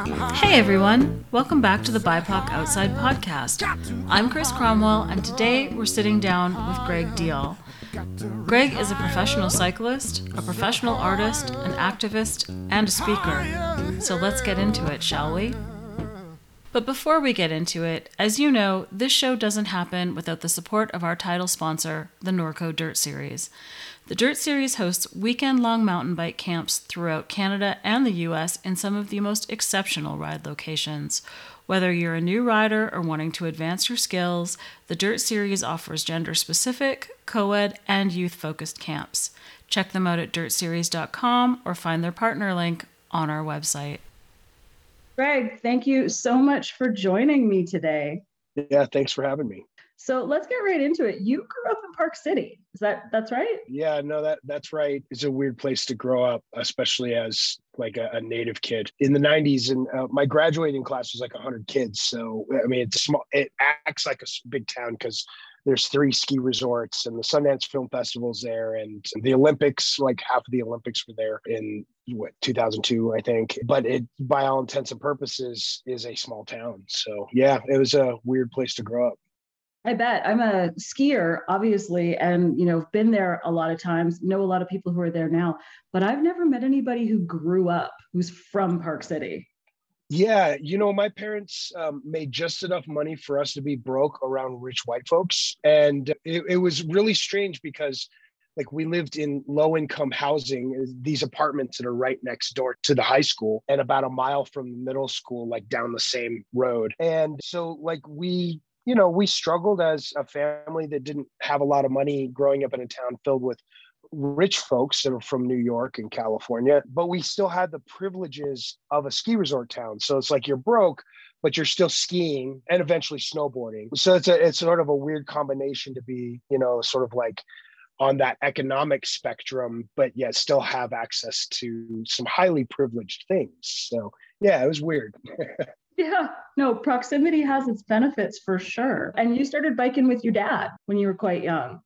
Hey everyone, welcome back to the BIPOC Outside podcast. I'm Chris Cromwell, and today we're sitting down with Greg Deal. Greg is a professional cyclist, a professional artist, an activist, and a speaker. So let's get into it, shall we? But before we get into it, as you know, this show doesn't happen without the support of our title sponsor, the Norco Dirt Series. The Dirt Series hosts weekend long mountain bike camps throughout Canada and the US in some of the most exceptional ride locations. Whether you're a new rider or wanting to advance your skills, the Dirt Series offers gender specific, co ed, and youth focused camps. Check them out at dirtseries.com or find their partner link on our website. Greg, thank you so much for joining me today. Yeah, thanks for having me. So let's get right into it. You grew up in Park City. Is that that's right? Yeah, no, that that's right. It's a weird place to grow up, especially as like a, a native kid in the 90s. And uh, my graduating class was like 100 kids. So I mean, it's small. It acts like a big town because there's three ski resorts and the Sundance Film Festival's there and the Olympics, like half of the Olympics were there in what 2002, I think. But it, by all intents and purposes, is a small town. So yeah, it was a weird place to grow up. I bet. I'm a skier, obviously, and you know, been there a lot of times, know a lot of people who are there now, but I've never met anybody who grew up who's from Park City. Yeah, you know, my parents um, made just enough money for us to be broke around rich white folks. And it, it was really strange because like we lived in low income housing these apartments that are right next door to the high school and about a mile from the middle school like down the same road and so like we you know, we struggled as a family that didn't have a lot of money growing up in a town filled with rich folks that are from New York and California, but we still had the privileges of a ski resort town. So it's like you're broke, but you're still skiing and eventually snowboarding. So it's a it's sort of a weird combination to be, you know, sort of like on that economic spectrum, but yet still have access to some highly privileged things. So yeah, it was weird. Yeah, no, proximity has its benefits for sure. And you started biking with your dad when you were quite young.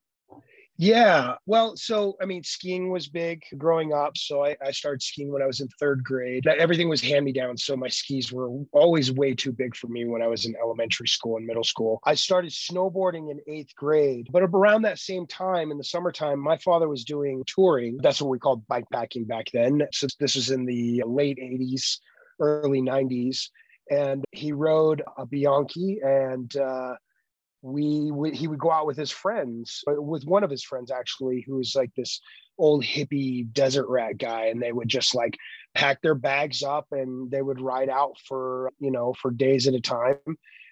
Yeah, well, so I mean, skiing was big growing up. So I, I started skiing when I was in third grade. Everything was hand me down. So my skis were always way too big for me when I was in elementary school and middle school. I started snowboarding in eighth grade. But around that same time in the summertime, my father was doing touring. That's what we called bike packing back then. So this was in the late 80s, early 90s and he rode a Bianchi and uh, we he would go out with his friends uh, with one of his friends actually who was like this old hippie desert rat guy and they would just like pack their bags up and they would ride out for you know for days at a time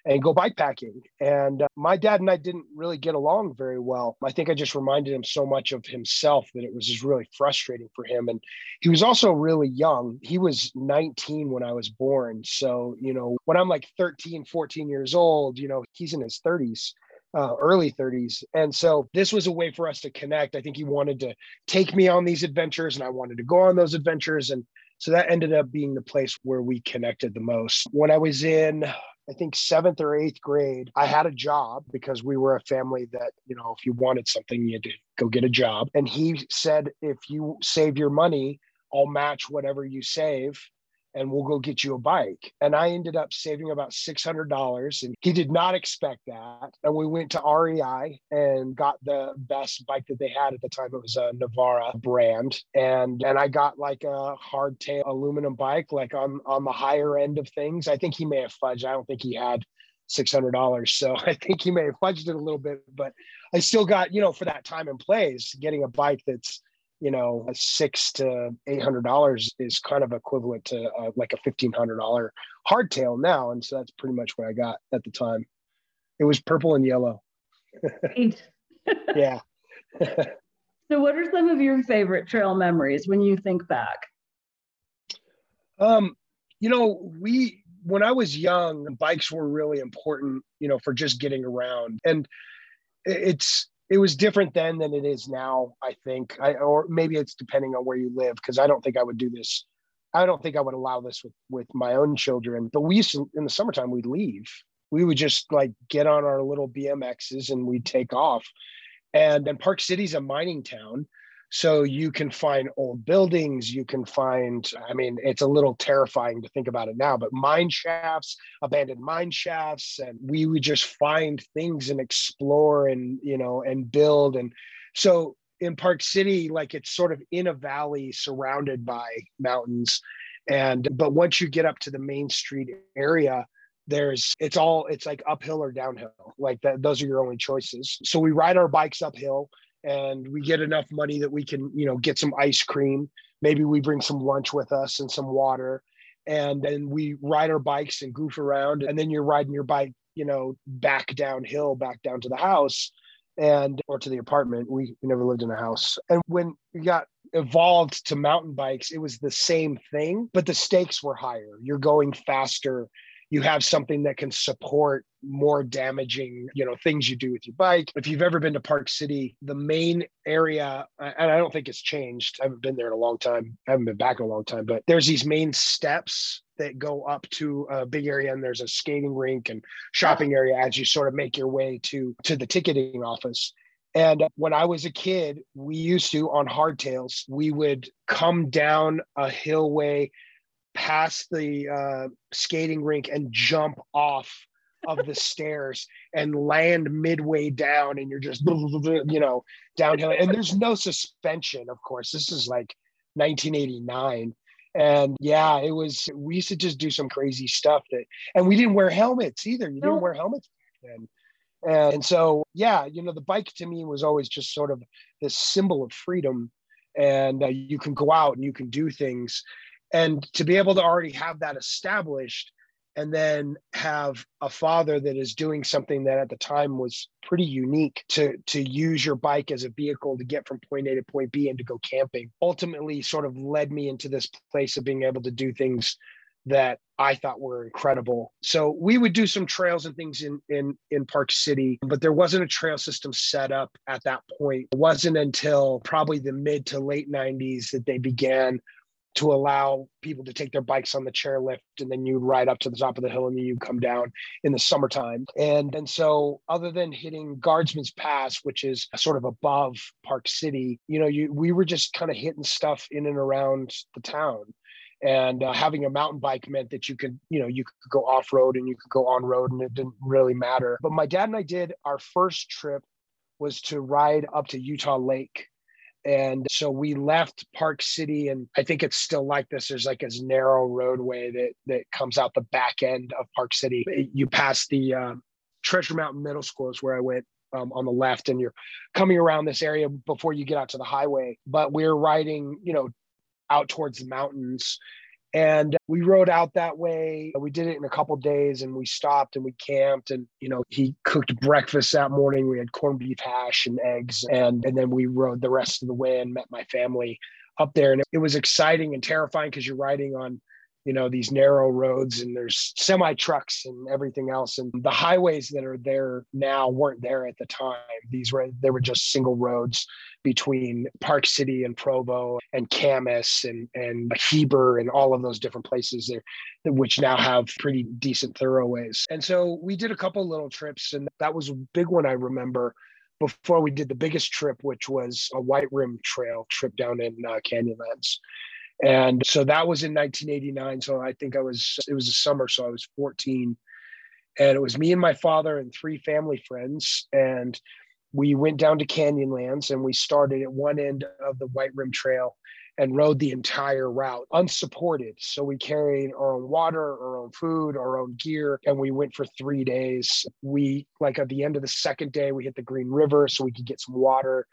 and go bikepacking. And uh, my dad and I didn't really get along very well. I think I just reminded him so much of himself that it was just really frustrating for him. And he was also really young. He was 19 when I was born. So, you know, when I'm like 13, 14 years old, you know, he's in his 30s. Uh, early 30s. And so this was a way for us to connect. I think he wanted to take me on these adventures and I wanted to go on those adventures. And so that ended up being the place where we connected the most. When I was in I think seventh or eighth grade, I had a job because we were a family that, you know, if you wanted something, you had to go get a job. And he said, if you save your money, I'll match whatever you save and we'll go get you a bike. And I ended up saving about $600 and he did not expect that. And we went to REI and got the best bike that they had at the time. It was a Novara brand. And and I got like a hardtail aluminum bike, like on, on the higher end of things. I think he may have fudged. I don't think he had $600. So I think he may have fudged it a little bit, but I still got, you know, for that time and place, getting a bike that's you know, six to eight hundred dollars is kind of equivalent to uh, like a fifteen hundred dollar hardtail now, and so that's pretty much what I got at the time. It was purple and yellow. yeah. so, what are some of your favorite trail memories when you think back? Um, you know, we when I was young, bikes were really important, you know, for just getting around, and it's it was different then than it is now i think. I, or maybe it's depending on where you live because i don't think i would do this. I don't think i would allow this with with my own children. But we used to in the summertime we'd leave. We would just like get on our little bmxs and we'd take off. And then park city's a mining town So you can find old buildings, you can find, I mean, it's a little terrifying to think about it now, but mine shafts, abandoned mine shafts, and we would just find things and explore and, you know, and build. And so in Park City, like it's sort of in a valley surrounded by mountains. And, but once you get up to the main street area, there's it's all it's like uphill or downhill like that those are your only choices so we ride our bikes uphill and we get enough money that we can you know get some ice cream. Maybe we bring some lunch with us and some water and then we ride our bikes and goof around and then you're riding your bike you know back downhill back down to the house and or to the apartment. We, we never lived in a house. And when we got evolved to mountain bikes it was the same thing but the stakes were higher. You're going faster. You have something that can support more damaging you know things you do with your bike. If you've ever been to park city the main area and i don't think it's changed. I haven't been there in a long time. I haven't been back in a long time but there's these main steps that go up to a big area and there's a skating rink and shopping area as you sort of make your way to to the ticketing office. And when I was a kid, we used to on hardtails, we would come down a hillway past the uh, skating rink and jump off of the stairs and land midway down and you're just you know downhill. And there's no suspension of course. This is like 1989 and yeah it was we used to just do some crazy stuff that and we didn't wear helmets either. You didn't wear helmets then. And so yeah you know the bike to me was always just sort of this symbol of freedom. And uh, you can go out and you can do things. And to be able to already have that established and then have a father that is doing something that at the time was pretty unique to to use your bike as a vehicle to get from point A to point B and to go camping ultimately sort of led me into this place of being able to do things that I thought were incredible. So we would do some trails and things in in in Park City, but there wasn't a trail system set up at that point. It wasn't until probably the mid to late 90s that they began to allow people to take their bikes on the chairlift and then you ride up to the top of the hill and then you come down in the summertime. And and so other than hitting Guardsman's Pass, which is sort of above Park City, you know, you we were just kind of hitting stuff in and around the town. And uh, having a mountain bike meant that you could, you know, you could go off road and you could go on road, and it didn't really matter. But my dad and I did our first trip was to ride up to Utah Lake and so we left Park City, and I think it's still like this. There's like this narrow roadway that that comes out the back end of Park City. You pass the uh, Treasure Mountain Middle School is where I went um, on the left, and you're coming around this area before you get out to the highway. But we're riding, you know, out towards the mountains, and we rode out that way. We did it in a couple days and we stopped and we camped and you know he cooked breakfast that morning. We had corned beef hash and eggs. And and then we rode the rest of the way and met my family up there. And it, was exciting and terrifying because you're riding on you know these narrow roads and there's semi trucks and everything else. And the highways that are there now weren't there at the time. These were there were just single roads between park city and provo and Kamas and and heber and all of those different places there which now have pretty decent thoroughways. And so we did a couple little trips and that was a big one i remember before we did the biggest trip which was a white rim trail trip down in uh, canyonlands and so that was in 1989. So I think I was, it was a summer. So I was 14. And it was me and my father and three family friends. And we went down to Canyonlands and we started at one end of the White Rim Trail and rode the entire route unsupported. So we carried our own water, our own food, our own gear, and we went for three days. We, like at the end of the second day, we hit the Green River so we could get some water.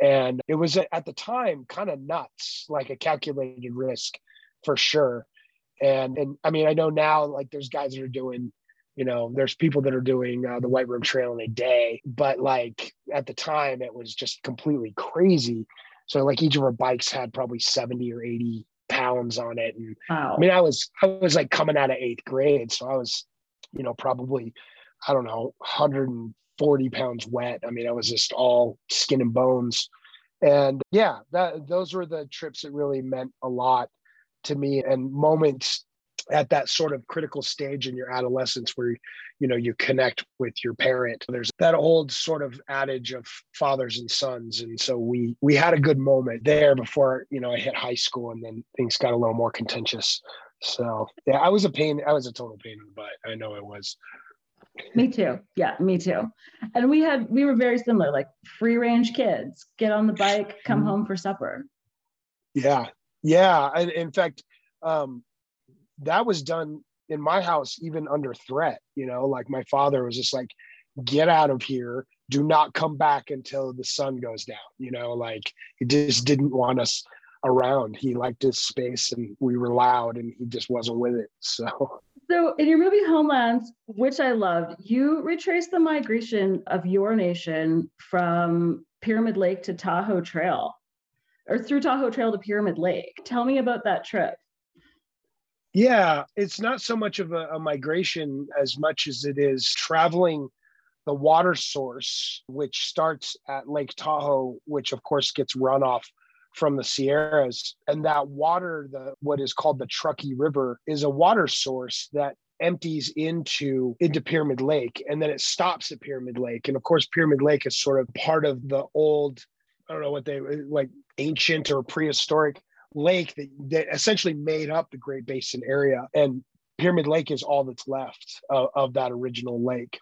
And it was at the time kind of nuts, like a calculated risk for sure. And and I mean, I know now like there's guys that are doing, you know, there's people that are doing uh, the White Rim Trail in a day, but like at the time it was just completely crazy. So like each of our bikes had probably 70 or 80 pounds on it. And wow. I mean, I was I was like coming out of eighth grade, so I was, you know, probably I don't know, 100 40 pounds wet. I mean, I was just all skin and bones. And yeah, that those were the trips that really meant a lot to me and moments at that sort of critical stage in your adolescence where you know you connect with your parent there's that old sort of adage of fathers and sons and so we we had a good moment there before you know i hit high school and then things got a little more contentious so yeah i was a pain i was a total pain in the butt i know it was me too. Yeah me too. And we had we were very similar like free range kids get on the bike come mm-hmm. home for supper. Yeah. Yeah. And in fact um that was done in my house even under threat you know like my father was just like get out of here. Do not come back until the sun goes down. You know like he just didn't want us around. He liked his space and we were loud and he just wasn't with it. So so in your movie homelands which i loved you retrace the migration of your nation from pyramid lake to tahoe trail or through tahoe trail to pyramid lake. Tell me about that trip. Yeah, it's not so much of a, a migration as much as it is traveling the water source, which starts at Lake Tahoe, which of course gets runoff from the Sierras. And that water, the what is called the Truckee River, is a water source that empties into into Pyramid Lake and then it stops at Pyramid Lake. And of course, Pyramid Lake is sort of part of the old, I don't know what they like ancient or prehistoric lake that, that essentially made up the Great Basin area. And Pyramid Lake is all that's left of, of that original lake.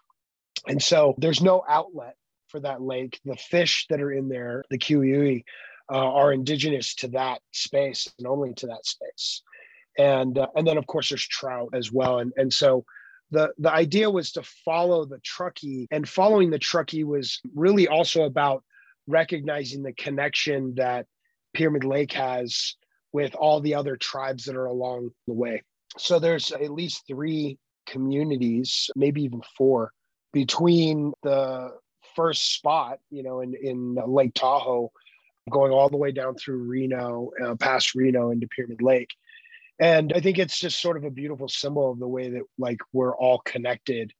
And so there's no outlet for that lake. The fish that are in there, the cui-ui, uh, are indigenous to that space and only to that space. And uh, and then of course there's trout as well. And and so the the idea was to follow the Truckee, and following the Truckee was really also about recognizing the connection that Pyramid Lake has with all the other tribes that are along the way. So there's at least three communities, maybe even four, between the first spot, you know, in, in Lake Tahoe, going all the way down through Reno, uh, past Reno into Pyramid Lake. And I think it's just sort of a beautiful symbol of the way that like we're all connected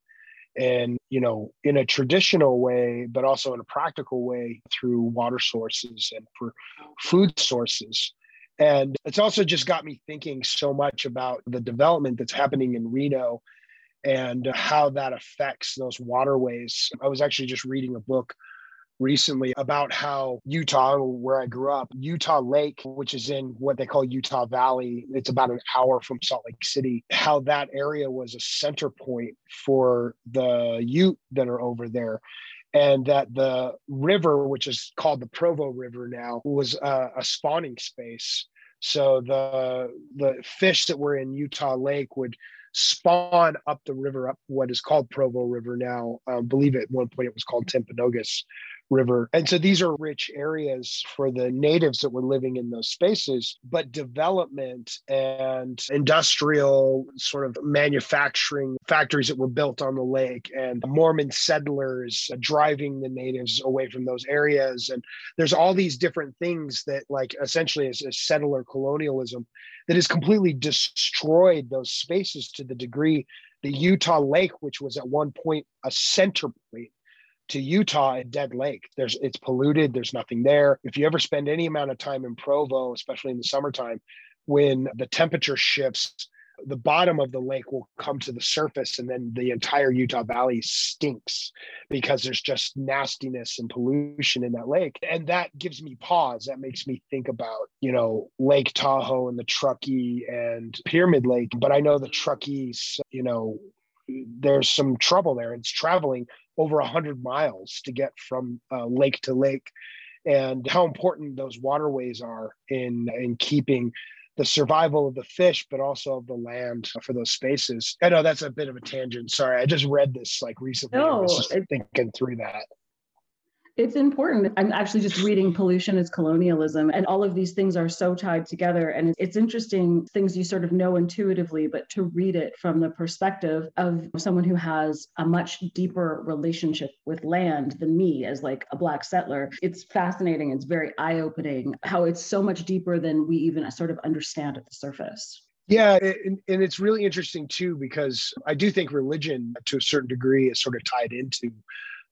and you know in a traditional way but also in a practical way through water sources and for food sources and it's also just got me thinking so much about the development that's happening in Reno and how that affects those waterways. I was actually just reading a book recently about how Utah, where I grew up, Utah Lake, which is in what they call Utah Valley, it's about an hour from Salt Lake City, how that area was a center point for the Ute that are over there and that the river, which is called the Provo River now, was a, a spawning space. So the the fish that were in Utah Lake would spawn up the river, up what is called Provo River now. I believe at one point it was called Timpanogos river. And so these are rich areas for the natives that were living in those spaces, but development and industrial sort of manufacturing factories that were built on the lake and Mormon settlers driving the natives away from those areas. And there's all these different things that, like, essentially is, is settler colonialism that has completely destroyed those spaces to the degree the Utah Lake, which was at one point a center point to Utah at Dead Lake. There's it's polluted. There's nothing there. If you ever spend any amount of time in Provo, especially in the summertime, when the temperature shifts, the bottom of the lake will come to the surface and then the entire Utah Valley stinks because there's just nastiness and pollution in that lake. And that gives me pause. That makes me think about, you know, Lake Tahoe and the Truckee and Pyramid Lake. But I know the Truckees, you know, there's some trouble there. It's traveling over 100 miles to get from uh, lake to lake. And how important those waterways are in in keeping the survival of the fish but also of the land for those spaces. I know that's a bit of a tangent. Sorry i just read this like recently. No, I was thinking through that it's important. I'm actually just reading Pollution is Colonialism, and all of these things are so tied together. And it's interesting things you sort of know intuitively, but to read it from the perspective of someone who has a much deeper relationship with land than me as like a Black settler, it's fascinating. It's very eye opening how it's so much deeper than we even sort of understand at the surface. Yeah, and, and, it's really interesting too because I do think religion, to a certain degree, is sort of tied into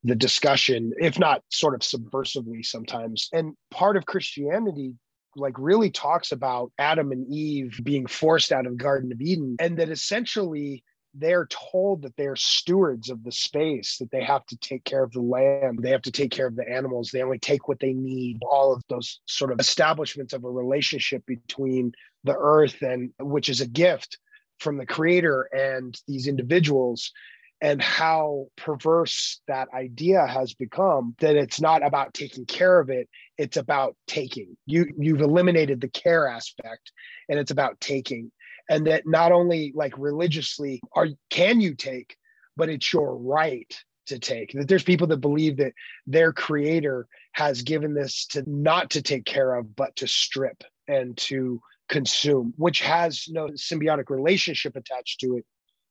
the discussion, if not sort of subversively sometimes. And part of Christianity like really talks about Adam and Eve being forced out of Garden of Eden and that essentially they're told that they're stewards of the space, that they have to take care of the land, they have to take care of the animals, they only take what they need. All of those sort of establishments of a relationship between the earth and which is a gift from the creator and these individuals and how perverse that idea has become that it's not about taking care of it it's about taking. You you've eliminated the care aspect and it's about taking. And that not only like religiously are can you take but it's your right to take. That there's people that believe that their creator has given this to not to take care of but to strip and to consume which has no symbiotic relationship attached to it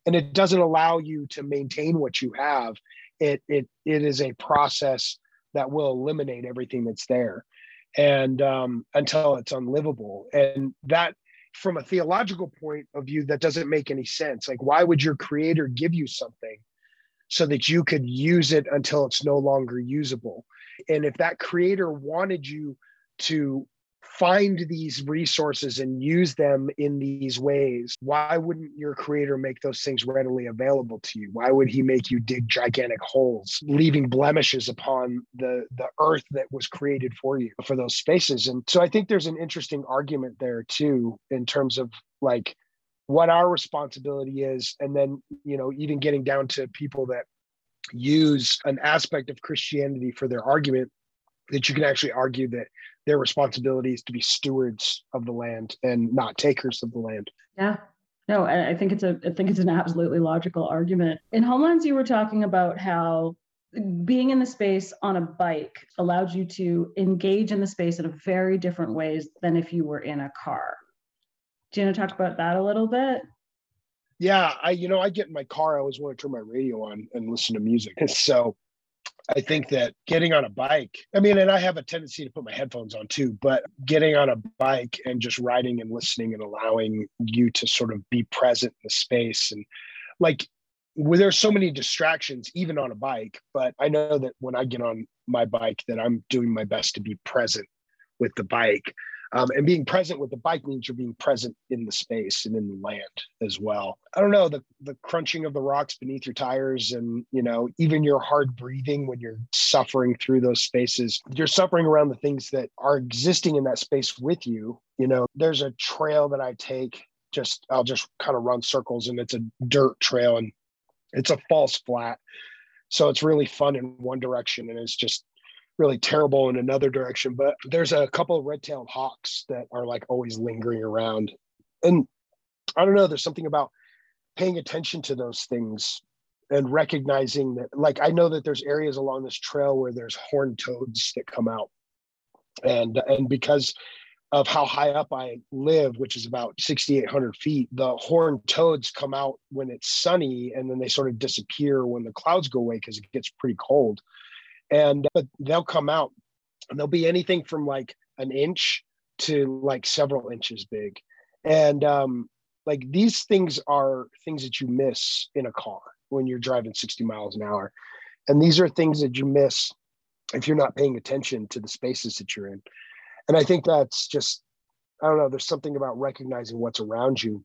and it doesn't allow you to maintain what you have. It it it is a process that will eliminate everything that's there and um, until it's unlivable. And that from a theological point of view that doesn't make any sense. Like why would your creator give you something so that you could use it until it's no longer usable? And if that creator wanted you to find these resources and use them in these ways why wouldn't your creator make those things readily available to you? Why would he make you dig gigantic holes leaving blemishes upon the the earth that was created for you for those spaces? And so i think there's an interesting argument there too in terms of like what our responsibility is and then you know even getting down to people that use an aspect of christianity for their argument that you can actually argue that their responsibility is to be stewards of the land and not takers of the land. Yeah. No, I think it's a I think it's an absolutely logical argument. In Homelands, you were talking about how being in the space on a bike allowed you to engage in the space in a very different ways than if you were in a car. Do you want to talk about that a little bit? Yeah, I you know I get in my car. I always want to turn my radio on and listen to music. So I think that getting on a bike, I mean, and I have a tendency to put my headphones on too, but getting on a bike and just riding and listening and allowing you to sort of be present in the space and like where there's so many distractions even on a bike but i know that when i get on my bike that i'm doing my best to be present with the bike um, and being present with the bike means you're being present in the space and in the land as well. I don't know the the crunching of the rocks beneath your tires, and you know even your hard breathing when you're suffering through those spaces. You're suffering around the things that are existing in that space with you. You know, there's a trail that I take. Just I'll just kind of run circles, and it's a dirt trail, and it's a false flat. So it's really fun in one direction, and it's just really terrible in another direction. But there's a couple of red-tailed hawks that are like always lingering around, and I don't know. There's something about paying attention to those things and recognizing that. Like I know that there's areas along this trail where there's horned toads that come out, and and because of how high up I live, which is about 6,800 feet, the horned toads come out when it's sunny and then they sort of disappear when the clouds go away because it gets pretty cold and but they'll come out and they'll be anything from like an inch to like several inches big. And um like these things are things that you miss in a car when you're driving 60 miles an hour. And these are things that you miss if you're not paying attention to the spaces that you're in. And i think that's just i don't know there's something about recognizing what's around you.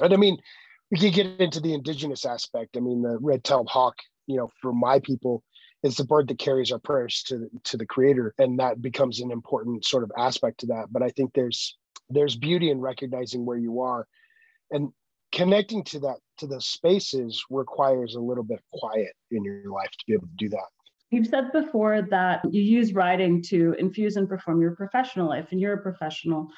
And i mean we can get into the indigenous aspect. I mean the red-tailed hawk you know for my people it's the bird that carries our prayers to to the creator and that becomes an important sort of aspect to that but i think there's there's beauty in recognizing where you are and connecting to that to those spaces requires a little bit of quiet in your life to be able to do that You've said before that you use writing to infuse and perform your professional life, and you're a professional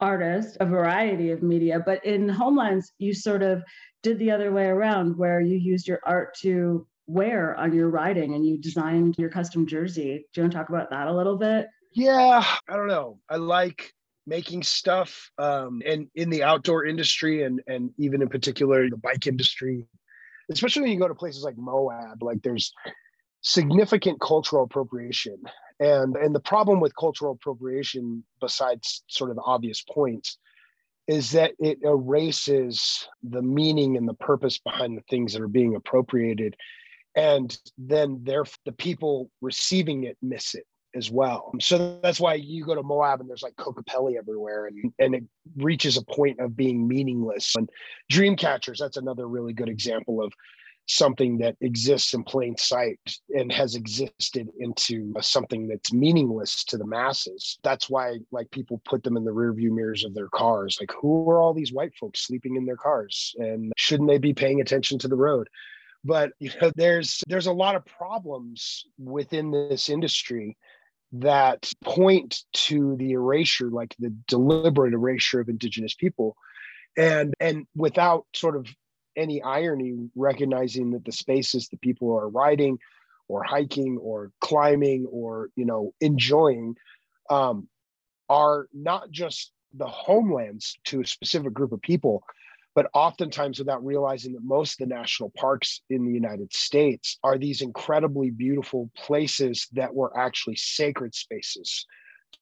artist, a variety of media. But in Homelands, you sort of did the other way around, where you used your art to wear on your riding and you designed your custom jersey. Do you want to talk about that a little bit? Yeah, I don't know. I like making stuff um, and in the outdoor industry and and even in particular the bike industry, especially when you go to places like Moab, like there's significant cultural appropriation. And and the problem with cultural appropriation, besides sort of the obvious points, is that it erases the meaning and the purpose behind the things that are being appropriated and then they're the people receiving it miss it as well. So that's why you go to Moab and there's like Kokopelli everywhere and, and it reaches a point of being meaningless. And dream catchers, that's another really good example of something that exists in plain sight and has existed into something that's meaningless to the masses. That's why like people put them in the rearview mirrors of their cars. Like who are all these white folks sleeping in their cars and shouldn't they be paying attention to the road? But you know there's there's a lot of problems within this industry that point to the erasure like the deliberate erasure of indigenous people. And and without sort of any irony recognizing that the spaces that people are riding or hiking or climbing or you know enjoying um, are not just the homelands to a specific group of people but oftentimes without realizing that most of the national parks in the United States are these incredibly beautiful places that were actually sacred spaces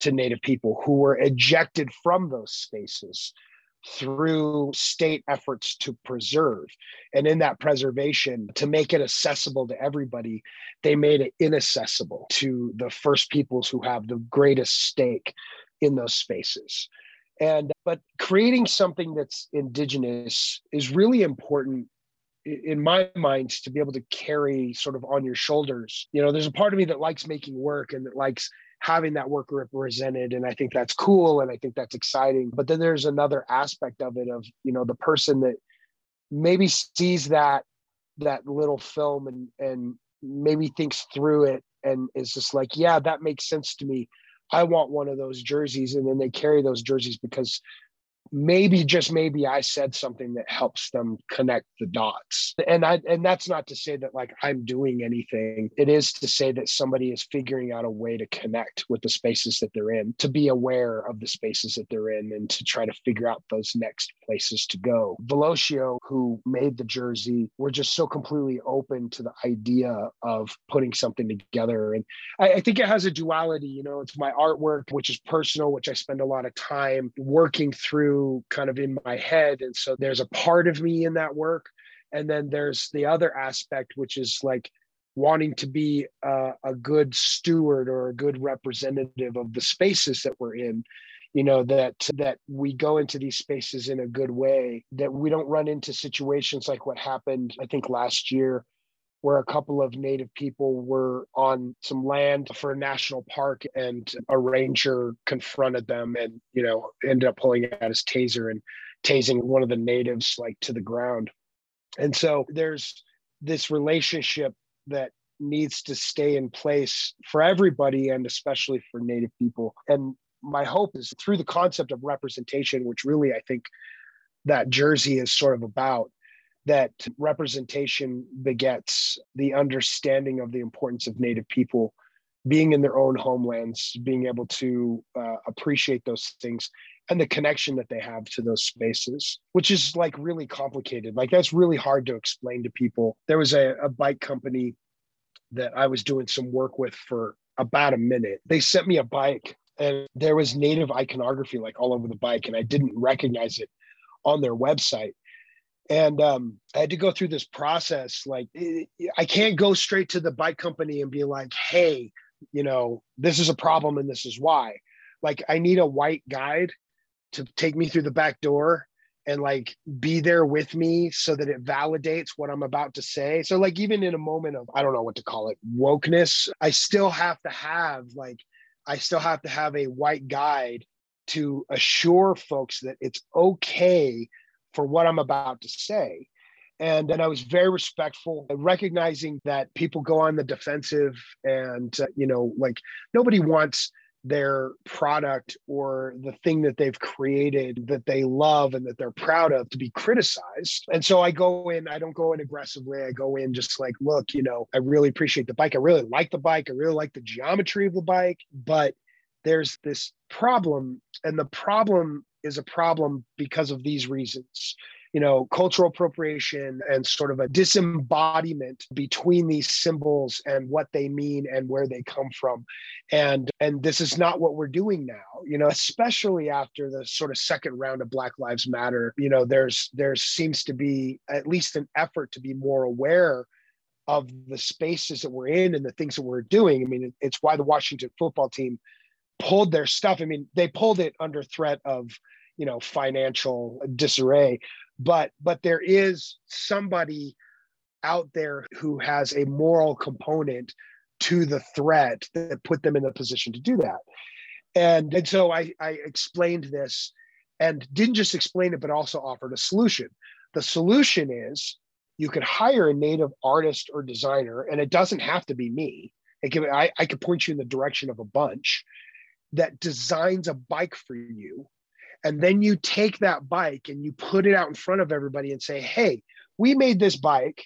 to Native people who were ejected from those spaces through state efforts to preserve. And in that preservation, to make it accessible to everybody, they made it inaccessible to the first peoples who have the greatest stake in those spaces. And but creating something that's indigenous is really important in my mind to be able to carry sort of on your shoulders. You know, there's a part of me that likes making work and that likes having that work represented and i think that's cool and i think that's exciting but then there's another aspect of it of you know the person that maybe sees that that little film and and maybe thinks through it and is just like yeah that makes sense to me i want one of those jerseys and then they carry those jerseys because maybe just maybe I said something that helps them connect the dots. And I and that's not to say that like I'm doing anything. It is to say that somebody is figuring out a way to connect with the spaces that they're in, to be aware of the spaces that they're in and to try to figure out those next places to go. Velocio, who made the jersey, were just so completely open to the idea of putting something together. And I, I think it has a duality, you know, it's my artwork, which is personal, which I spend a lot of time working through kind of in my head. And so there's a part of me in that work. And then there's the other aspect, which is like wanting to be a, a good steward or a good representative of the spaces that we're in you know that that we go into these spaces in a good way that we don't run into situations like what happened i think last year where a couple of native people were on some land for a national park and a ranger confronted them and you know ended up pulling out his taser and tasing one of the natives like to the ground. And so there's this relationship that needs to stay in place for everybody and especially for native people. And my hope is through the concept of representation which really i think that jersey is sort of about that representation begets the understanding of the importance of Native people being in their own homelands, being able to uh, appreciate those things and the connection that they have to those spaces, which is like really complicated. Like that's really hard to explain to people. There was a, a bike company that I was doing some work with for about a minute. They sent me a bike and there was native iconography like all over the bike, and I didn't recognize it on their website and um, i had to go through this process like i can't go straight to the bike company and be like hey you know this is a problem and this is why. Like i need a white guide to take me through the back door and like be there with me so that it validates what i'm about to say. So like even in a moment of i don't know what to call it wokeness i still have to have like i still have to have a white guide to assure folks that it's okay for what I'm about to say. And then I was very respectful, recognizing that people go on the defensive and, uh, you know, like nobody wants their product or the thing that they've created that they love and that they're proud of to be criticized. And so I go in, I don't go in aggressively. I go in just like, look, you know, I really appreciate the bike. I really like the bike. I really like the geometry of the bike, but there's this problem. And the problem is a problem because of these reasons. You know cultural appropriation and sort of a disembodiment between these symbols and what they mean and where they come from. And and this is not what we're doing now you know especially after the sort of second round of black lives matter. You know there's there seems to be at least an effort to be more aware of the spaces that we're in and the things that we're doing. I mean, it's why the Washington football team pulled their stuff. I mean, they pulled it under threat of, you know, financial disarray, but but there is somebody out there who has a moral component to the threat that put them in a position to do that. And, and so I, I explained this and didn't just explain it, but also offered a solution. The solution is you could hire a native artist or designer, and it doesn't have to be me. It can, I, I could point you in the direction of a bunch that designs a bike for you. And then you take that bike and you put it out in front of everybody and say, hey, we made this bike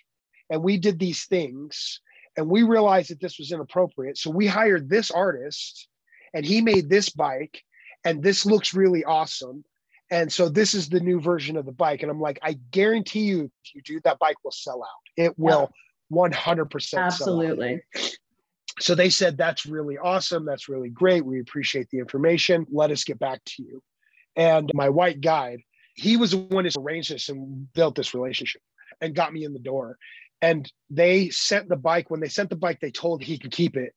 and we did these things and we realized that this was inappropriate. So we hired this artist and he made this bike and this looks really awesome. And so this is the new version of the bike. And I'm like, I guarantee you, if you do, that bike will sell out. It will yeah. 100% Absolutely. So they said, that's really awesome. That's really great. We appreciate the information. Let us get back to you. And my white guide, he was the one who arranged this and built this relationship and got me in the door and they sent the bike when they sent the bike they told he could keep it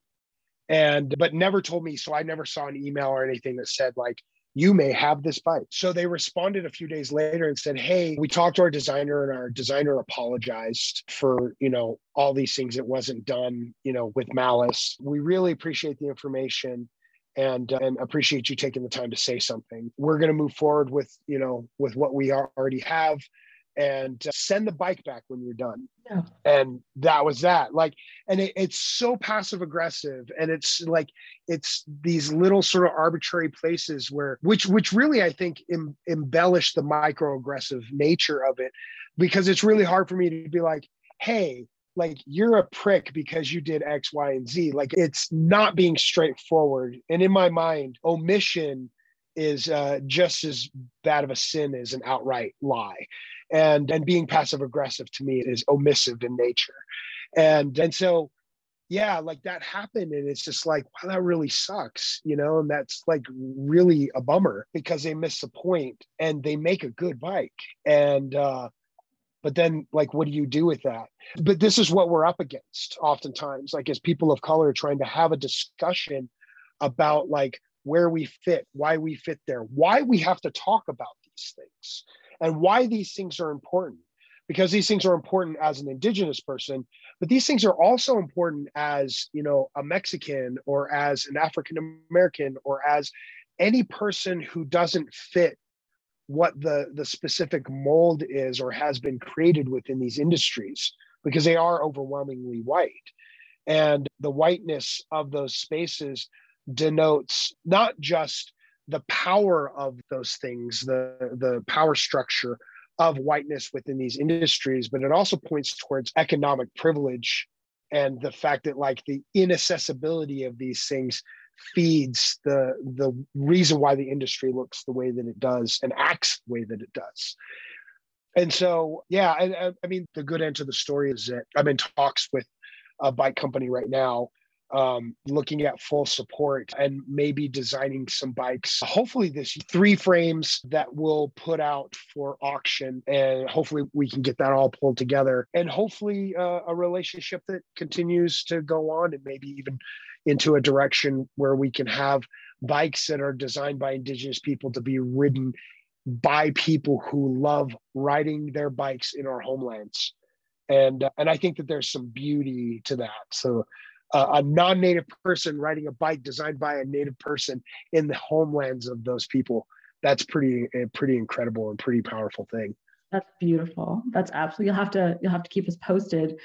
and but never told me so i never saw an email or anything that said like you may have this bike so they responded a few days later and said hey we talked to our designer and our designer apologized for you know all these things. It wasn't done you know with malice. We really appreciate the information and uh, and appreciate you taking the time to say something. We're going to move forward with you know with what we already have and uh, send the bike back when you're done. Yeah. And that was that. Like, and it, it's so passive aggressive, and it's like it's these little sort of arbitrary places where, which, which really I think Im- embellish the microaggressive nature of it, because it's really hard for me to be like, hey, like you're a prick because you did X, Y, and Z. Like it's not being straightforward. And in my mind, omission is uh, just as bad of a sin as an outright lie. And and being passive aggressive to me is omissive in nature. And and so yeah like that happened and it's just like wow that really sucks you know and that's like really a bummer because they miss the point and they make a good bike. And uh but then like what do you do with that? But this is what we're up against oftentimes like as people of color trying to have a discussion about like where we fit why we fit there why we have to talk about these things and why these things are important. Because these things are important as an indigenous person but these things are also important as you know a mexican or as an african american or as any person who doesn't fit what the the specific mold is or has been created within these industries because they are overwhelmingly white. And the whiteness of those spaces denotes not just the power of those things, the, the power structure of whiteness within these industries, but it also points towards economic privilege and the fact that like the inaccessibility of these things feeds the the reason why the industry looks the way that it does and acts the way that it does. And so, yeah, I, I mean, the good end to the story is that I'm in talks with a bike company right now um, looking at full support and maybe designing some bikes. Hopefully, this three frames that we'll put out for auction, and hopefully, we can get that all pulled together. And hopefully, uh, a relationship that continues to go on and maybe even into a direction where we can have bikes that are designed by Indigenous people to be ridden by people who love riding their bikes in our homelands. And, uh, and I think that there's some beauty to that. So uh, a non-native person riding a bike designed by a native person in the homelands of those people. That's pretty a pretty incredible and pretty powerful thing. That's beautiful. That's absolutely you'll have to you'll have to keep us posted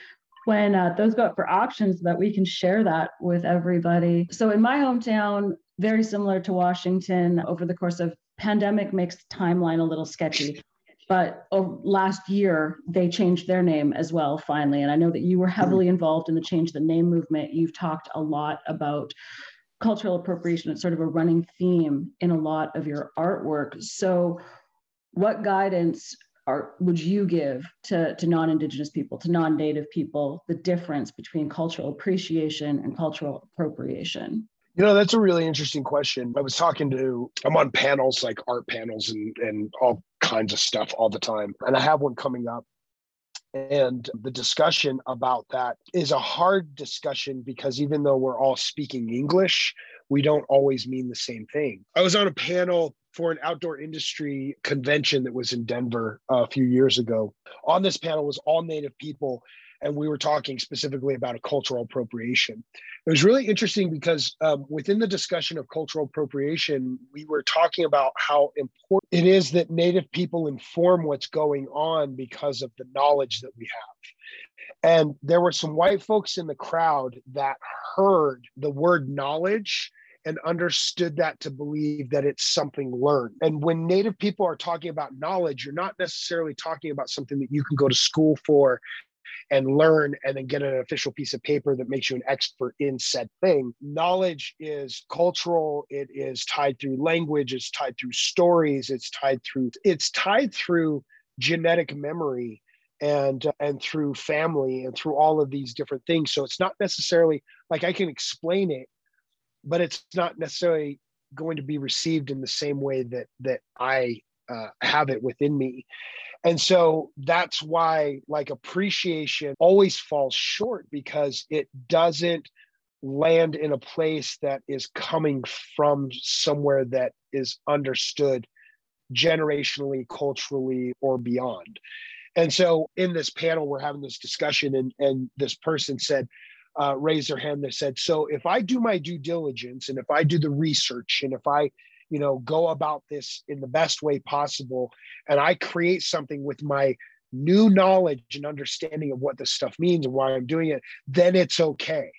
when uh, those go up for auctions so that we can share that with everybody. So in my hometown very similar to washington over the course of pandemic makes timeline a little sketchy but oh, last year they changed their name as well finally and i know that you were heavily hmm. involved in the change the name movement. You've talked a lot about cultural appropriation. It's sort of a running theme in a lot of your artwork. So what guidance are, would you give to, to non-indigenous people to non-native people the difference between cultural appreciation and cultural appropriation? You know, that's a really interesting question. I was talking to, I'm on panels like art panels and, and all kinds of stuff all the time. And I have one coming up And the discussion about that is a hard discussion because even though we're all speaking English, we don't always mean the same thing. I was on a panel for an outdoor industry convention that was in Denver uh, a few years ago. On this panel was all Native people, and we were talking specifically about a cultural appropriation. It was really interesting because um, within the discussion of cultural appropriation, we were talking about how important it is that Native people inform what's going on because of the knowledge that we have. And there were some white folks in the crowd that heard the word knowledge and understood that to believe that it's something learned. And when Native people are talking about knowledge, you're not necessarily talking about something that you can go to school for and learn and then get an official piece of paper that makes you an expert in said thing. Knowledge is cultural, it is tied through language, it's tied through stories, it's tied through it's tied through genetic memory and uh, and through family and through all of these different things. So it's not necessarily like I can explain it, but it's not necessarily going to be received in the same way that that I uh, have it within me. And so that's why like appreciation always falls short because it doesn't land in a place that is coming from somewhere that is understood generationally, culturally, or beyond. And so in this panel, we're having this discussion, and, and this person said, uh, raised their hand, they said, So if I do my due diligence and if I do the research and if I you know go about this in the best way possible. And i create something with my new knowledge and understanding of what this stuff means and why i'm doing it then it's okay.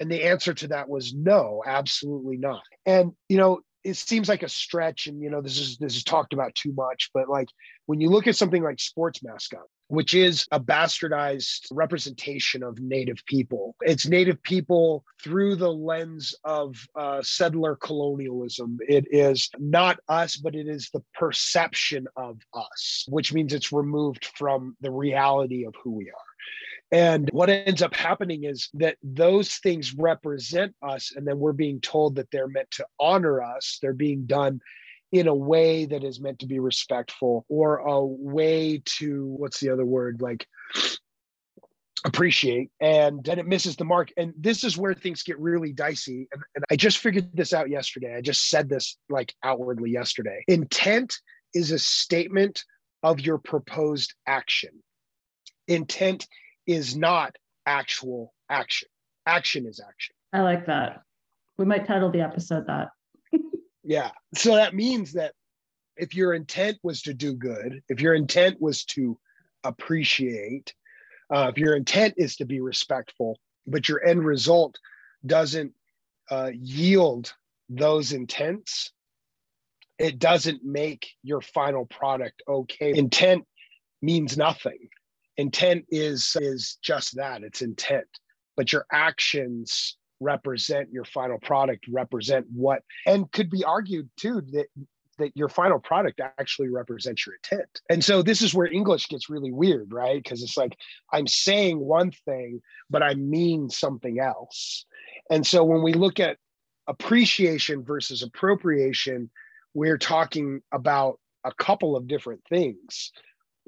And the answer to that was no absolutely not. And you know it seems like a stretch and you know this is this is talked about too much but like when you look at something like sports mascot which is a bastardized representation of Native people. It's Native people through the lens of uh, settler colonialism. It is not us, but it is the perception of us, which means it's removed from the reality of who we are. And what ends up happening is that those things represent us, and then we're being told that they're meant to honor us. They're being done in a way that is meant to be respectful or a way to what's the other word like appreciate and then it misses the mark. And this is where things get really dicey. And, and i just figured this out yesterday. I just said this like outwardly yesterday. Intent is a statement of your proposed action. Intent is not actual action. Action is action. I like that. We might title the episode that yeah. So that means that if your intent was to do good, if your intent was to appreciate, uh, if your intent is to be respectful, but your end result doesn't uh, yield those intents, it doesn't make your final product okay. Intent means nothing. Intent is is just that. It's intent. But your actions represent your final product represent what and could be argued too that that your final product actually represents your intent. And so this is where English gets really weird, right? Because it's like I'm saying one thing, but I mean something else. And so when we look at appreciation versus appropriation, we're talking about a couple of different things.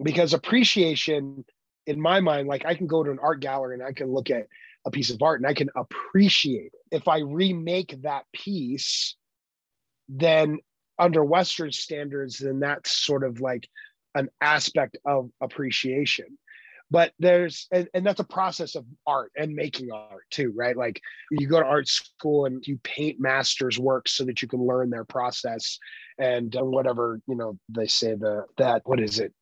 Because appreciation, in my mind, like I can go to an art gallery and I can look at a piece of art and I can appreciate it. If I remake that piece, then under Western standards, then that's sort of like an aspect of appreciation. But there's, and, and that's a process of art and making art too, right? Like you go to art school and you paint masters' works so that you can learn their process and uh, whatever, you know, they say the, that, what is it?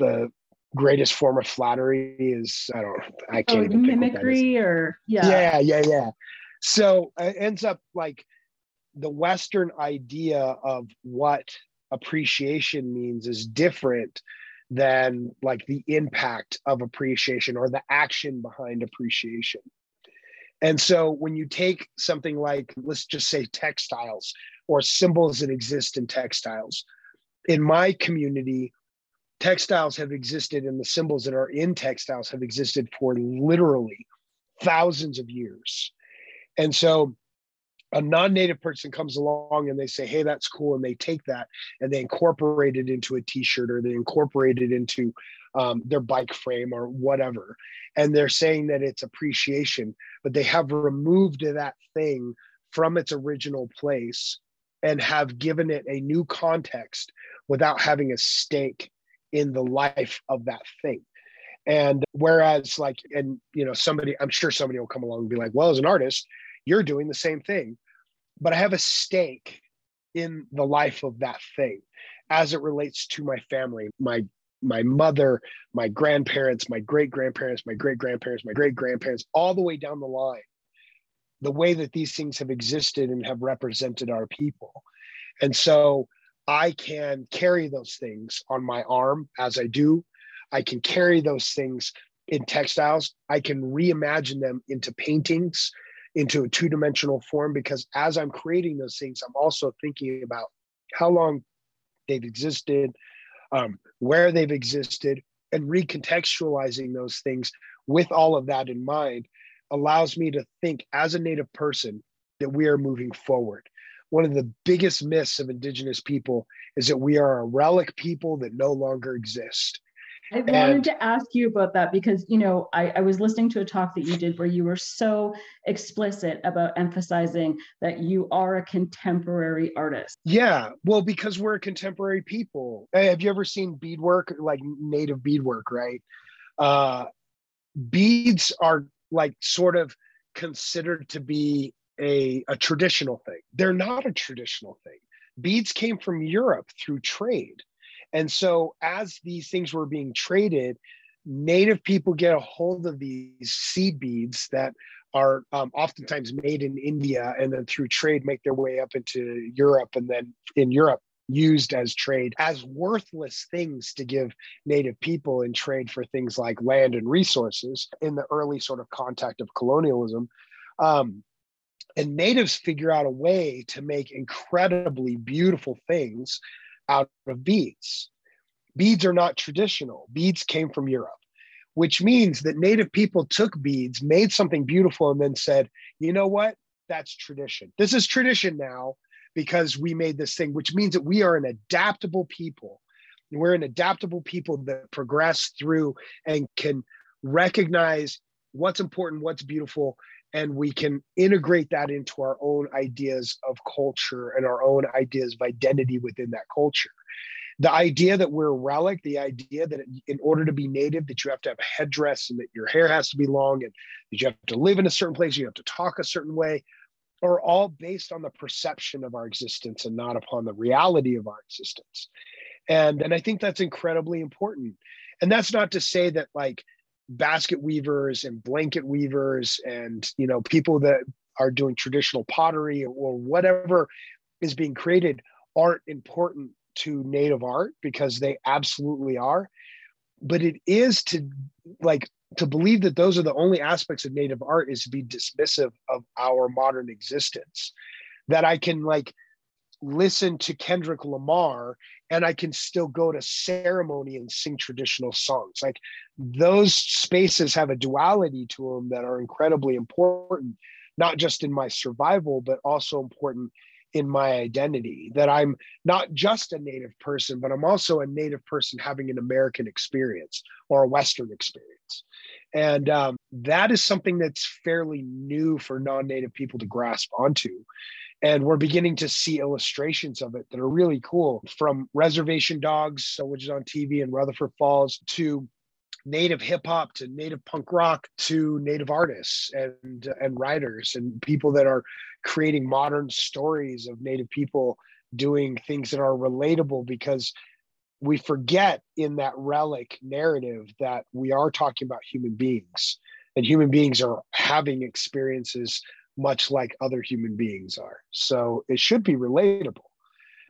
The greatest form of flattery is I don't I oh, can't oh, even mimicry or yeah yeah yeah yeah. So uh, it ends up like the Western idea of what appreciation means is different than like the impact of appreciation or the action behind appreciation. And so when you take something like, let's just say textiles or symbols that exist in textiles, in my community, textiles have existed and the symbols that are in textiles have existed for literally thousands of years. And so a non-native person comes along and they say hey that's cool and they take that and they incorporate it into a t-shirt or they incorporate it into um, their bike frame or whatever and they're saying that it's appreciation but they have removed that thing from its original place and have given it a new context without having a stake in the life of that thing. And whereas like and you know somebody i'm sure somebody will come along and be like well as an artist you're doing the same thing. But i have a stake in the life of that thing as it relates to my family my my mother my grandparents my great grandparents my great grandparents my great grandparents all the way down the line the way that these things have existed and have represented our people. And so i can carry those things on my arm as i do i can carry those things in textiles i can reimagine them into paintings into a two dimensional form because as I'm creating those things, I'm also thinking about how long they've existed, um, where they've existed, and recontextualizing those things with all of that in mind allows me to think as a Native person that we are moving forward. One of the biggest myths of Indigenous people is that we are a relic people that no longer exist. I wanted and, to ask you about that because, you know, I, I, was listening to a talk that you did where you were so explicit about emphasizing that you are a contemporary artist. Yeah. Well, because we're a contemporary people. Hey, have you ever seen beadwork, like native beadwork, right? Uh, beads are like sort of considered to be a, a traditional thing. They're not a traditional thing. Beads came from Europe through trade and so, as these things were being traded, native people get a hold of these seed beads that are um, oftentimes made in India and then through trade make their way up into Europe and then in Europe used as trade as worthless things to give native people in trade for things like land and resources in the early sort of contact of colonialism. Um, and natives figure out a way to make incredibly beautiful things out of beads. Beads are not traditional, beads came from Europe, which means that native people took beads, made something beautiful, and then said, you know what? That's tradition. This is tradition now because we made this thing, which means that we are an adaptable people. We're an adaptable people that progress through and can recognize what's important, what's beautiful, and we can integrate that into our own ideas of culture and our own ideas of identity within that culture. The idea that we're a relic the idea that in order to be native that you have to have a headdress and that your hair has to be long and that you have to live in a certain place you have to talk a certain way are all based on the perception of our existence and not upon the reality of our existence. And and i think that's incredibly important. And that's not to say that like basket weavers and blanket weavers and you know people that are doing traditional pottery or whatever is being created aren't important to native art because they absolutely are. But it is to like to believe that those are the only aspects of native art is to be dismissive of our modern existence. That i can like listen to kendrick lamar and I can still go to ceremony and sing traditional songs. Like those spaces have a duality to them that are incredibly important, not just in my survival, but also important in my identity. That I'm not just a Native person, but I'm also a Native person having an American experience or a Western experience. And um, that is something that's fairly new for non Native people to grasp onto. And we're beginning to see illustrations of it that are really cool from Reservation Dogs, which is on TV in Rutherford Falls, to native hip hop to native punk rock to native artists and and writers and people that are creating modern stories of native people doing things that are relatable because we forget in that relic narrative that we are talking about human beings and human beings are having experiences much like other human beings are. So it should be relatable.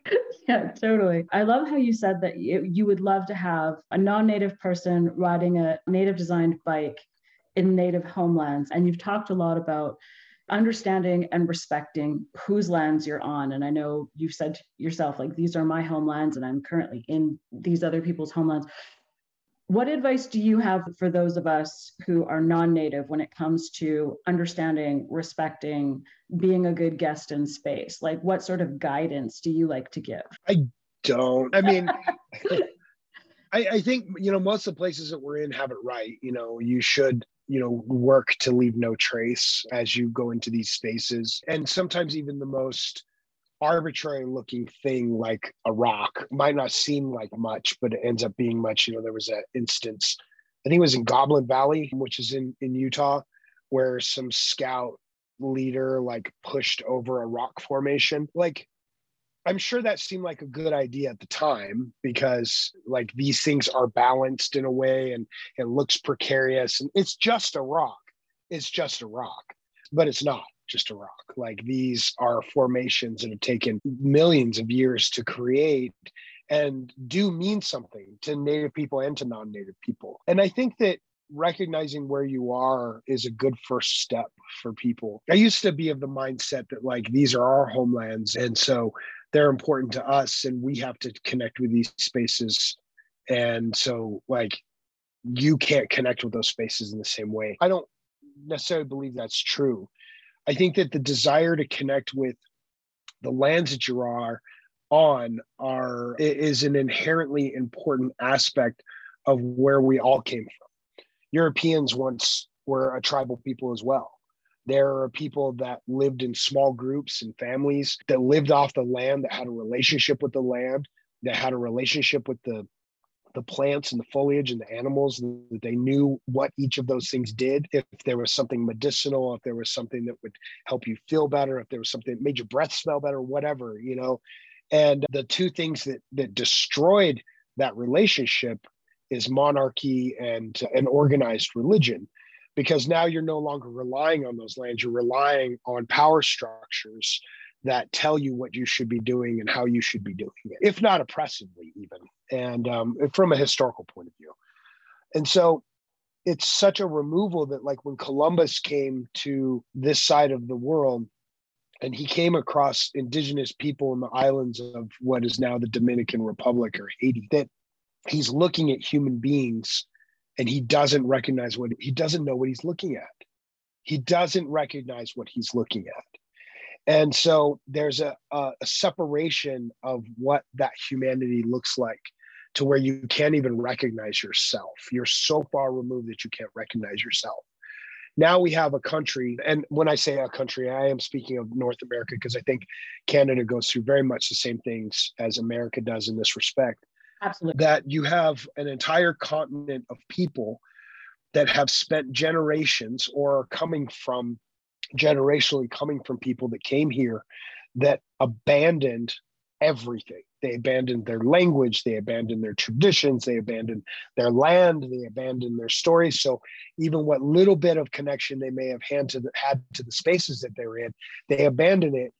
Yeah, totally. I love how you said that you, would love to have a non native person riding a native designed bike in native homelands. And you've talked a lot about understanding and respecting whose lands you're on. And I know you've said yourself, like, these are my homelands, and I'm currently in these other people's homelands. What advice do you have for those of us who are non native when it comes to understanding, respecting, being a good guest in space? Like, what sort of guidance do you like to give? I don't. I mean, I, I think, you know, most of the places that we're in have it right. You know, you should you know work to leave no trace as you go into these spaces and sometimes even the most arbitrary looking thing like a rock. Might not seem like much but it ends up being much. You know there was an instance i think it was in goblin valley which is in in utah where some scout leader like pushed over a rock formation. Like I'm sure that seemed like a good idea at the time because like these things are balanced in a way and it looks precarious. And it's just a rock. It's just a rock, but it's not just a rock. Like these are formations that have taken millions of years to create and do mean something to native people and to non-native people. And I think that recognizing where you are is a good first step for people. I used to be of the mindset that like these are our homelands and so they're important to us and we have to connect with these spaces and so like you can't connect with those spaces in the same way i don't necessarily believe that's true i think that the desire to connect with the lands that you are on are is an inherently important aspect of where we all came from. Europeans once were a tribal people as well. There are people that lived in small groups and families that lived off the land, that had a relationship with the land, that had a relationship with the the plants and the foliage and the animals that they knew what each of those things did. If there was something medicinal if there was something that would help you feel better if there was something that made your breath smell better whatever you know. And the two things that that destroyed that relationship is monarchy and an organized religion. Because now you're no longer relying on those lands you're relying on power structures that tell you what you should be doing and how you should be doing it if not oppressively even and um, from a historical point of view and so it's such a removal that like when columbus came to this side of the world and he came across indigenous people in the islands of what is now the dominican republic or haiti that he's looking at human beings and he doesn't recognize what he doesn't know what he's looking at. He doesn't recognize what he's looking at. And so there's a, a, a separation of what that humanity looks like to where you can't even recognize yourself. You're so far removed that you can't recognize yourself. Now we have a country, and when I say a country, I am speaking of North America because I think Canada goes through very much the same things as America does in this respect. Absolutely. That you have an entire continent of people that have spent generations or are coming from generationally coming from people that came here that abandoned everything. They abandoned their language, they abandoned their traditions, they abandoned their land, they abandoned their stories. So even what little bit of connection they may have had to the, had to the spaces that they were in, they abandoned it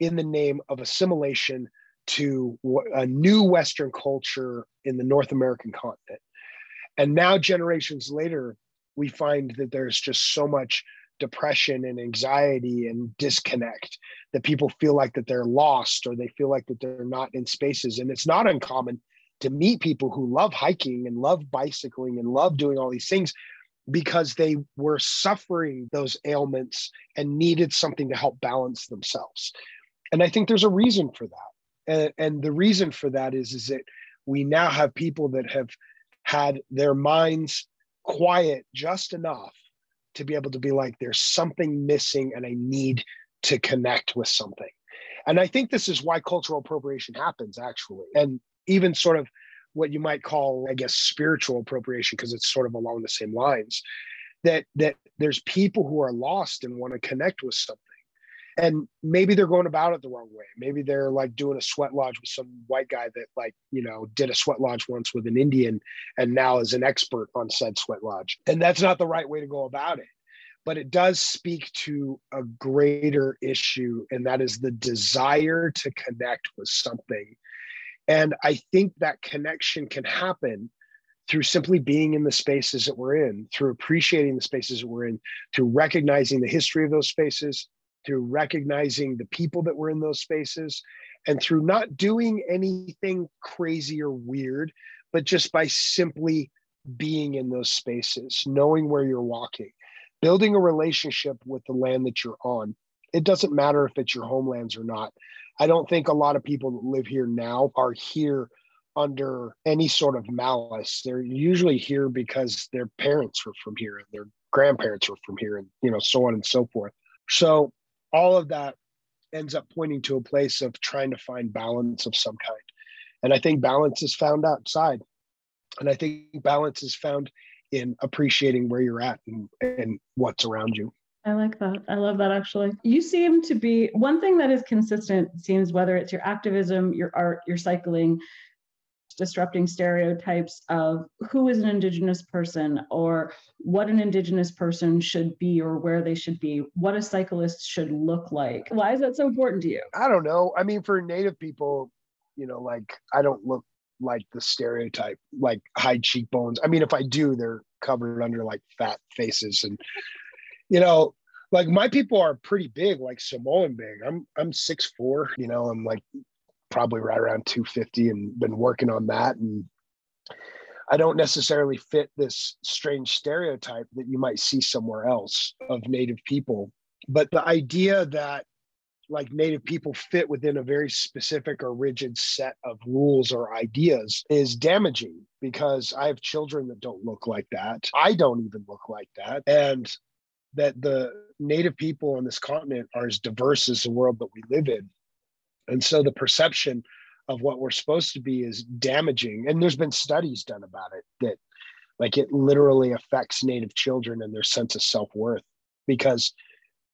in the name of assimilation to a new Western culture in the North American continent. And now, generations later, we find that there's just so much depression and anxiety and disconnect that people feel like that they're lost or they feel like that they're not in spaces. And it's not uncommon to meet people who love hiking and love bicycling and love doing all these things because they were suffering those ailments and needed something to help balance themselves. And i think there's a reason for that. And, and the reason for that is is that we now have people that have had their minds quiet just enough to be able to be like there's something missing and i need to connect with something. And i think this is why cultural appropriation happens actually. And even sort of what you might call i guess spiritual appropriation because it's sort of along the same lines that that there's people who are lost and want to connect with something and maybe they're going about it the wrong way. Maybe they're like doing a sweat lodge with some white guy that like you know did a sweat lodge once with an indian and now is an expert on said sweat lodge. And that's not the right way to go about it. But it does speak to a greater issue and that is the desire to connect with something. And i think that connection can happen through simply being in the spaces that we're in, through appreciating the spaces that we're in, through recognizing the history of those spaces, through recognizing the people that were in those spaces and through not doing anything crazy or weird, but just by simply being in those spaces, knowing where you're walking, building a relationship with the land that you're on. It doesn't matter if it's your homelands or not. I don't think a lot of people that live here now are here under any sort of malice. They're usually here because their parents were from here and their grandparents were from here and you know so on and so forth. So all of that ends up pointing to a place of trying to find balance of some kind. And I think balance is found outside. And I think balance is found in appreciating where you're at and, and what's around you. I like that. I love that actually. You seem to be one thing that is consistent, seems whether it's your activism, your art, your cycling, disrupting stereotypes of who is an indigenous person or what an indigenous person should be or where they should be what a cyclist should look like. Why is that so important to you? I don't know. I mean for native people you know like i don't look like the stereotype like high cheekbones. I mean if i do they're covered under like fat faces and you know like my people are pretty big like samoan big. I'm i'm six four you know i'm like probably right around 250 and been working on that and I don't necessarily fit this strange stereotype that you might see somewhere else of native people but the idea that like native people fit within a very specific or rigid set of rules or ideas is damaging because I have children that don't look like that. I don't even look like that. And that the native people on this continent are as diverse as the world that we live in and so the perception of what we're supposed to be is damaging. And there's been studies done about it that like it literally affects native children and their sense of self-worth because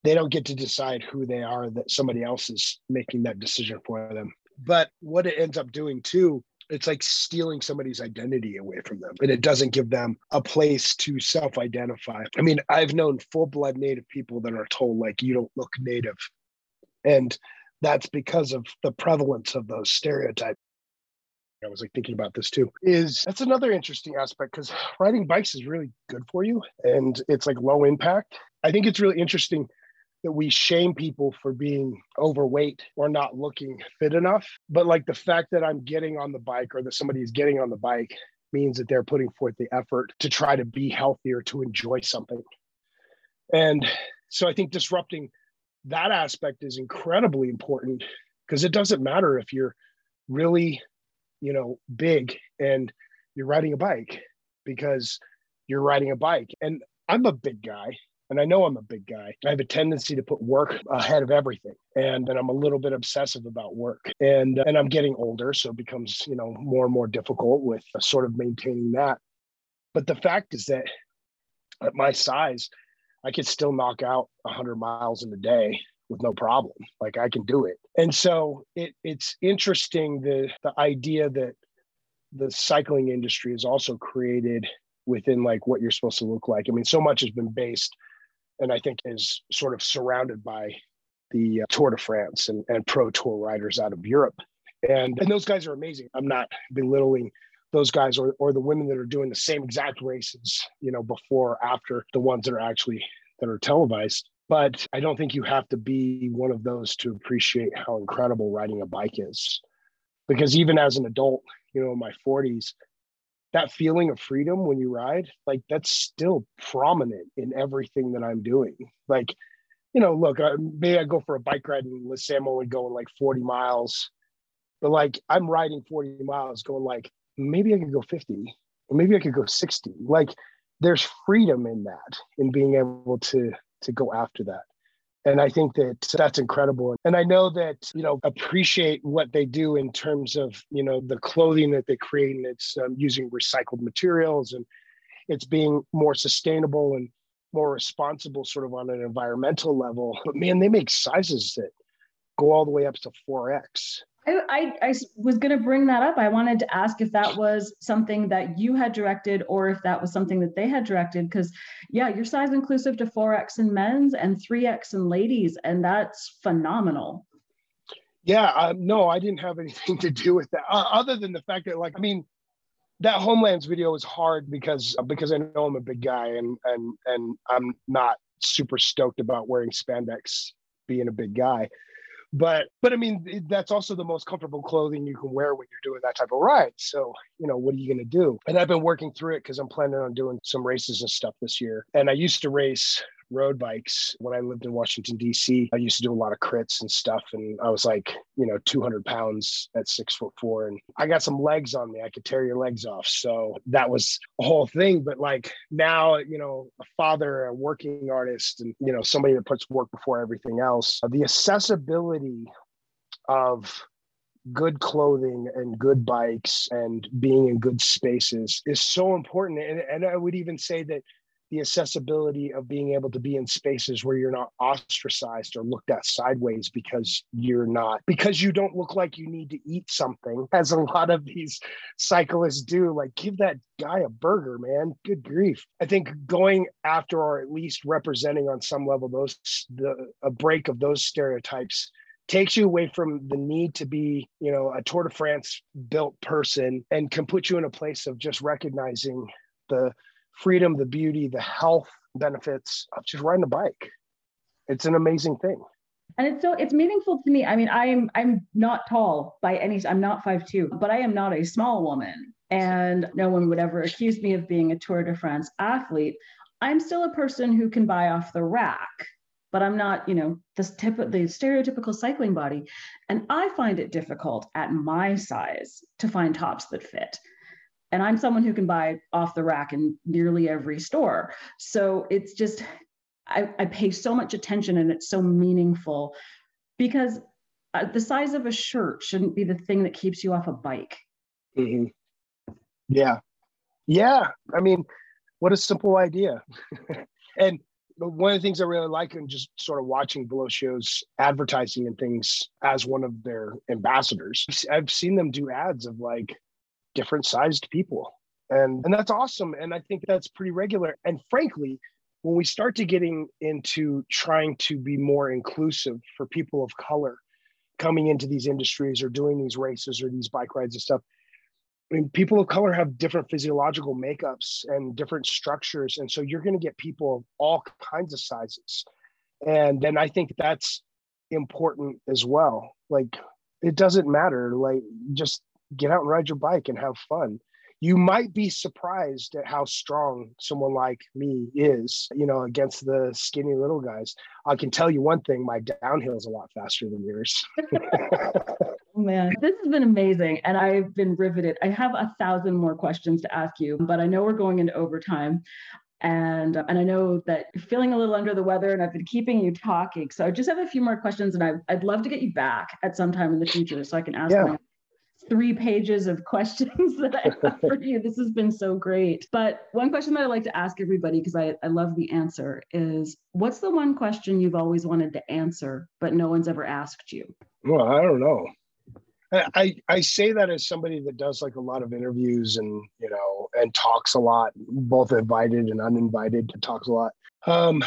they don't get to decide who they are that somebody else is making that decision for them. But what it ends up doing too it's like stealing somebody's identity away from them. And it doesn't give them a place to self-identify. I mean i've known full-blood native people that are told like you don't look native. And that's because of the prevalence of those stereotypes. I was like thinking about this too. Is that's another interesting aspect because riding bikes is really good for you and it's like low impact. I think it's really interesting that we shame people for being overweight or not looking fit enough. But like the fact that I'm getting on the bike or that somebody is getting on the bike means that they're putting forth the effort to try to be healthier, to enjoy something. And so I think disrupting that aspect is incredibly important because it doesn't matter if you're really you know big and you're riding a bike because you're riding a bike. And i'm a big guy and i know i'm a big guy. I have a tendency to put work ahead of everything and then i'm a little bit obsessive about work. And and i'm getting older so it becomes you know more and more difficult with sort of maintaining that. But the fact is that at my size I could still knock out 100 miles in a day with no problem. Like I can do it. And so it, it's interesting the the idea that the cycling industry is also created within like what you're supposed to look like. I mean, so much has been based, and I think is sort of surrounded by the uh, Tour de France and, and pro tour riders out of Europe. And and those guys are amazing. I'm not belittling those guys or, or the women that are doing the same exact races, you know, before or after the ones that are actually that are televised. But I don't think you have to be one of those to appreciate how incredible riding a bike is. Because even as an adult, you know, in my 40s, that feeling of freedom when you ride, like that's still prominent in everything that I'm doing. Like, you know, look, I, maybe I go for a bike ride and let's say I'm only going like 40 miles, but like I'm riding 40 miles going like, maybe I could go 50 or maybe I could go 60. Like there's freedom in that, in being able to to go after that. And I think that that's incredible. And I know that, you know, appreciate what they do in terms of, you know, the clothing that they create and it's um, using recycled materials and it's being more sustainable and more responsible sort of on an environmental level. But man, they make sizes that go all the way up to 4X. I, I, I was going to bring that up. I wanted to ask if that was something that you had directed or if that was something that they had directed. Because, yeah, your size inclusive to 4X in men's and 3X in ladies. And that's phenomenal. Yeah, no, I didn't have anything to do with that, uh, other than the fact that, like, I mean, that Homelands video is hard because because I know I'm a big guy and and and I'm not super stoked about wearing spandex, being a big guy. But but I mean that's also the most comfortable clothing you can wear when you're doing that type of ride. So you know what are you going to do? And I've been working through it because I'm planning on doing some races and stuff this year. And I used to race road bikes when I lived in Washington, D.C. I used to do a lot of crits and stuff. And I was like, you know, 200 pounds at six foot four. And I got some legs on me. I could tear your legs off. So that was a whole thing. But like now, you know, a father, a working artist, and, you know, somebody that puts work before everything else, the accessibility of good clothing and good bikes and being in good spaces is so important. And, and I would even say that the accessibility of being able to be in spaces where you're not ostracized or looked at sideways because you're not because you don't look like you need to eat something as a lot of these cyclists do. Like give that guy a burger man. Good grief. I think going after or at least representing on some level those the a break of those stereotypes takes you away from the need to be, you know, a Tour de France built person and can put you in a place of just recognizing the freedom, the beauty, the health benefits of just riding a bike. It's an amazing thing. And it's so it's meaningful to me. I mean, I'm I'm not tall by any I'm not five two, but I am not a small woman. And no one would ever accuse me of being a Tour de France athlete. I'm still a person who can buy off the rack, but I'm not, you know, the tip the stereotypical cycling body. And I find it difficult at my size to find tops that fit and i'm someone who can buy off the rack in nearly every store so it's just i, I pay so much attention and it's so meaningful because uh, the size of a shirt shouldn't be the thing that keeps you off a bike mm-hmm. yeah yeah i mean what a simple idea and one of the things I really like and just sort of watching Velocio's advertising and things as one of their ambassadors. I've seen them do ads of like different sized people. And, and that's awesome. And I think that's pretty regular. And frankly, when we start to getting into trying to be more inclusive for people of color coming into these industries or doing these races or these bike rides and stuff, I mean, people of color have different physiological makeups and different structures. And so you're going to get people of all kinds of sizes. And then I think that's important as well. Like, it doesn't matter. Like, just get out and ride your bike and have fun you might be surprised at how strong someone like me is, you know, against the skinny little guys. I can tell you one thing my downhill is a lot faster than yours. Oh, man, this has been amazing. And I've been riveted. I have a thousand more questions to ask you, but I know we're going into overtime. And, and I know that you're feeling a little under the weather and I've been keeping you talking. So I just have a few more questions and I, I'd love to get you back at some time in the future so I can ask yeah three pages of questions that I have for you. This has been so great. But one question that I like to ask everybody, because I, I love the answer, is what's the one question you've always wanted to answer, but no one's ever asked you? Well, I don't know. I, I say that as somebody that does like a lot of interviews and you know and talks a lot, both invited and uninvited, to talks a lot. Um,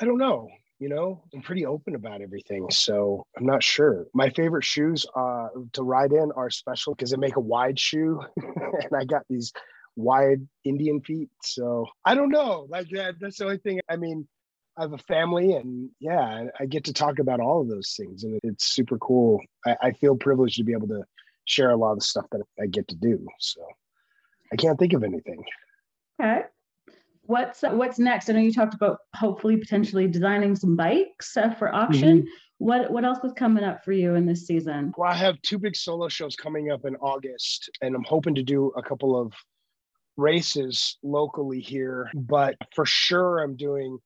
I don't know you know i'm pretty open about everything so i'm not sure. My favorite shoes uh, to ride in are special because they make a wide shoe and i got these wide indian feet so i don't know like that that's the only thing i mean i have a family and yeah i get to talk about all of those things and it's super cool. I, I feel privileged to be able to share a lot of the stuff that i get to do so i can't think of anything. Okay what's what's next? I know you talked about hopefully potentially designing some bikes uh, for auction. Mm-hmm. What what else is coming up for you in this season? Well, I have two big solo shows coming up in August, and I'm hoping to do a couple of races locally here. But for sure, I'm doing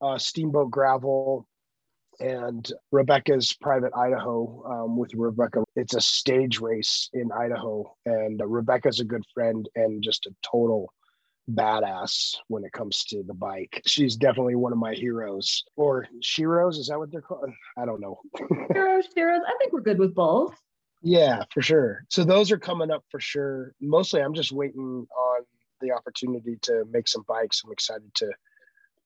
uh, Steamboat Gravel and Rebecca's Private Idaho um, with Rebecca. It's a stage race in Idaho, and uh, Rebecca's a good friend and just a total badass when it comes to the bike. She's definitely one of my heroes or sheroes. Is that what they're called? I don't know. heroes, heroes. I think we're good with both. Yeah, for sure. So those are coming up for sure. Mostly I'm just waiting on the opportunity to make some bikes. I'm excited to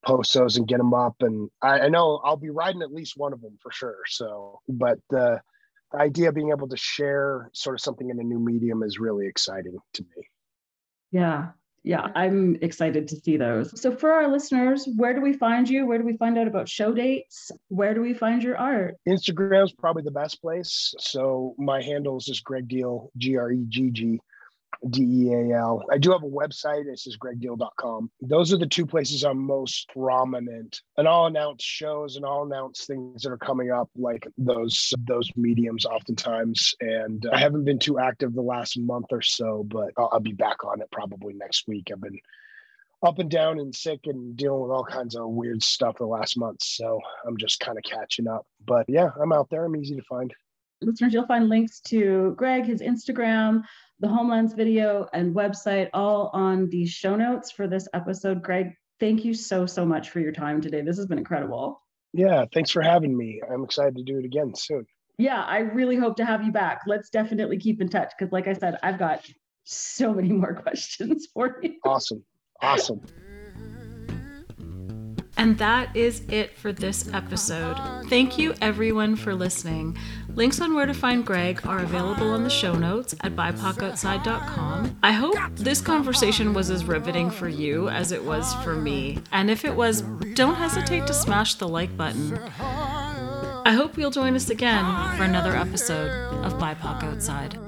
post those and get them up. And I, I know I'll be riding at least one of them for sure. So, but the, the idea of being able to share sort of something in a new medium is really exciting to me. Yeah, Yeah, I'm excited to see those. So, for our listeners, where do we find you? Where do we find out about show dates? Where do we find your art? Instagram's probably the best place. So, my handle is just Gregg Deal, G R E G G D E A L. I do have a website. It says greggdeal.com. Those are the two places I'm most prominent. And I'll announce shows and I'll announce things that are coming up, like those those mediums, oftentimes. And I haven't been too active the last month or so, but I'll, I'll be back on it probably next week. I've been up and down and sick and dealing with all kinds of weird stuff the last month. So I'm just kind of catching up. But yeah, I'm out there. I'm easy to find. Listeners, you'll find links to Gregg, his Instagram, the Homelands video and website all on the show notes for this episode. Gregg, thank you so, so much for your time today. This has been incredible. Yeah, thanks for having me. I'm excited to do it again soon. Yeah, I really hope to have you back. Let's definitely keep in touch because, like I said, I've got so many more questions for you. Awesome. Awesome. And that is it for this episode. Thank you everyone for listening. Links on where to find Gregg are available on the show notes at bipocoutside.com. I hope this conversation was as riveting for you as it was for me. And if it was, don't hesitate to smash the like button. I hope you'll join us again for another episode of BIPOC Outside.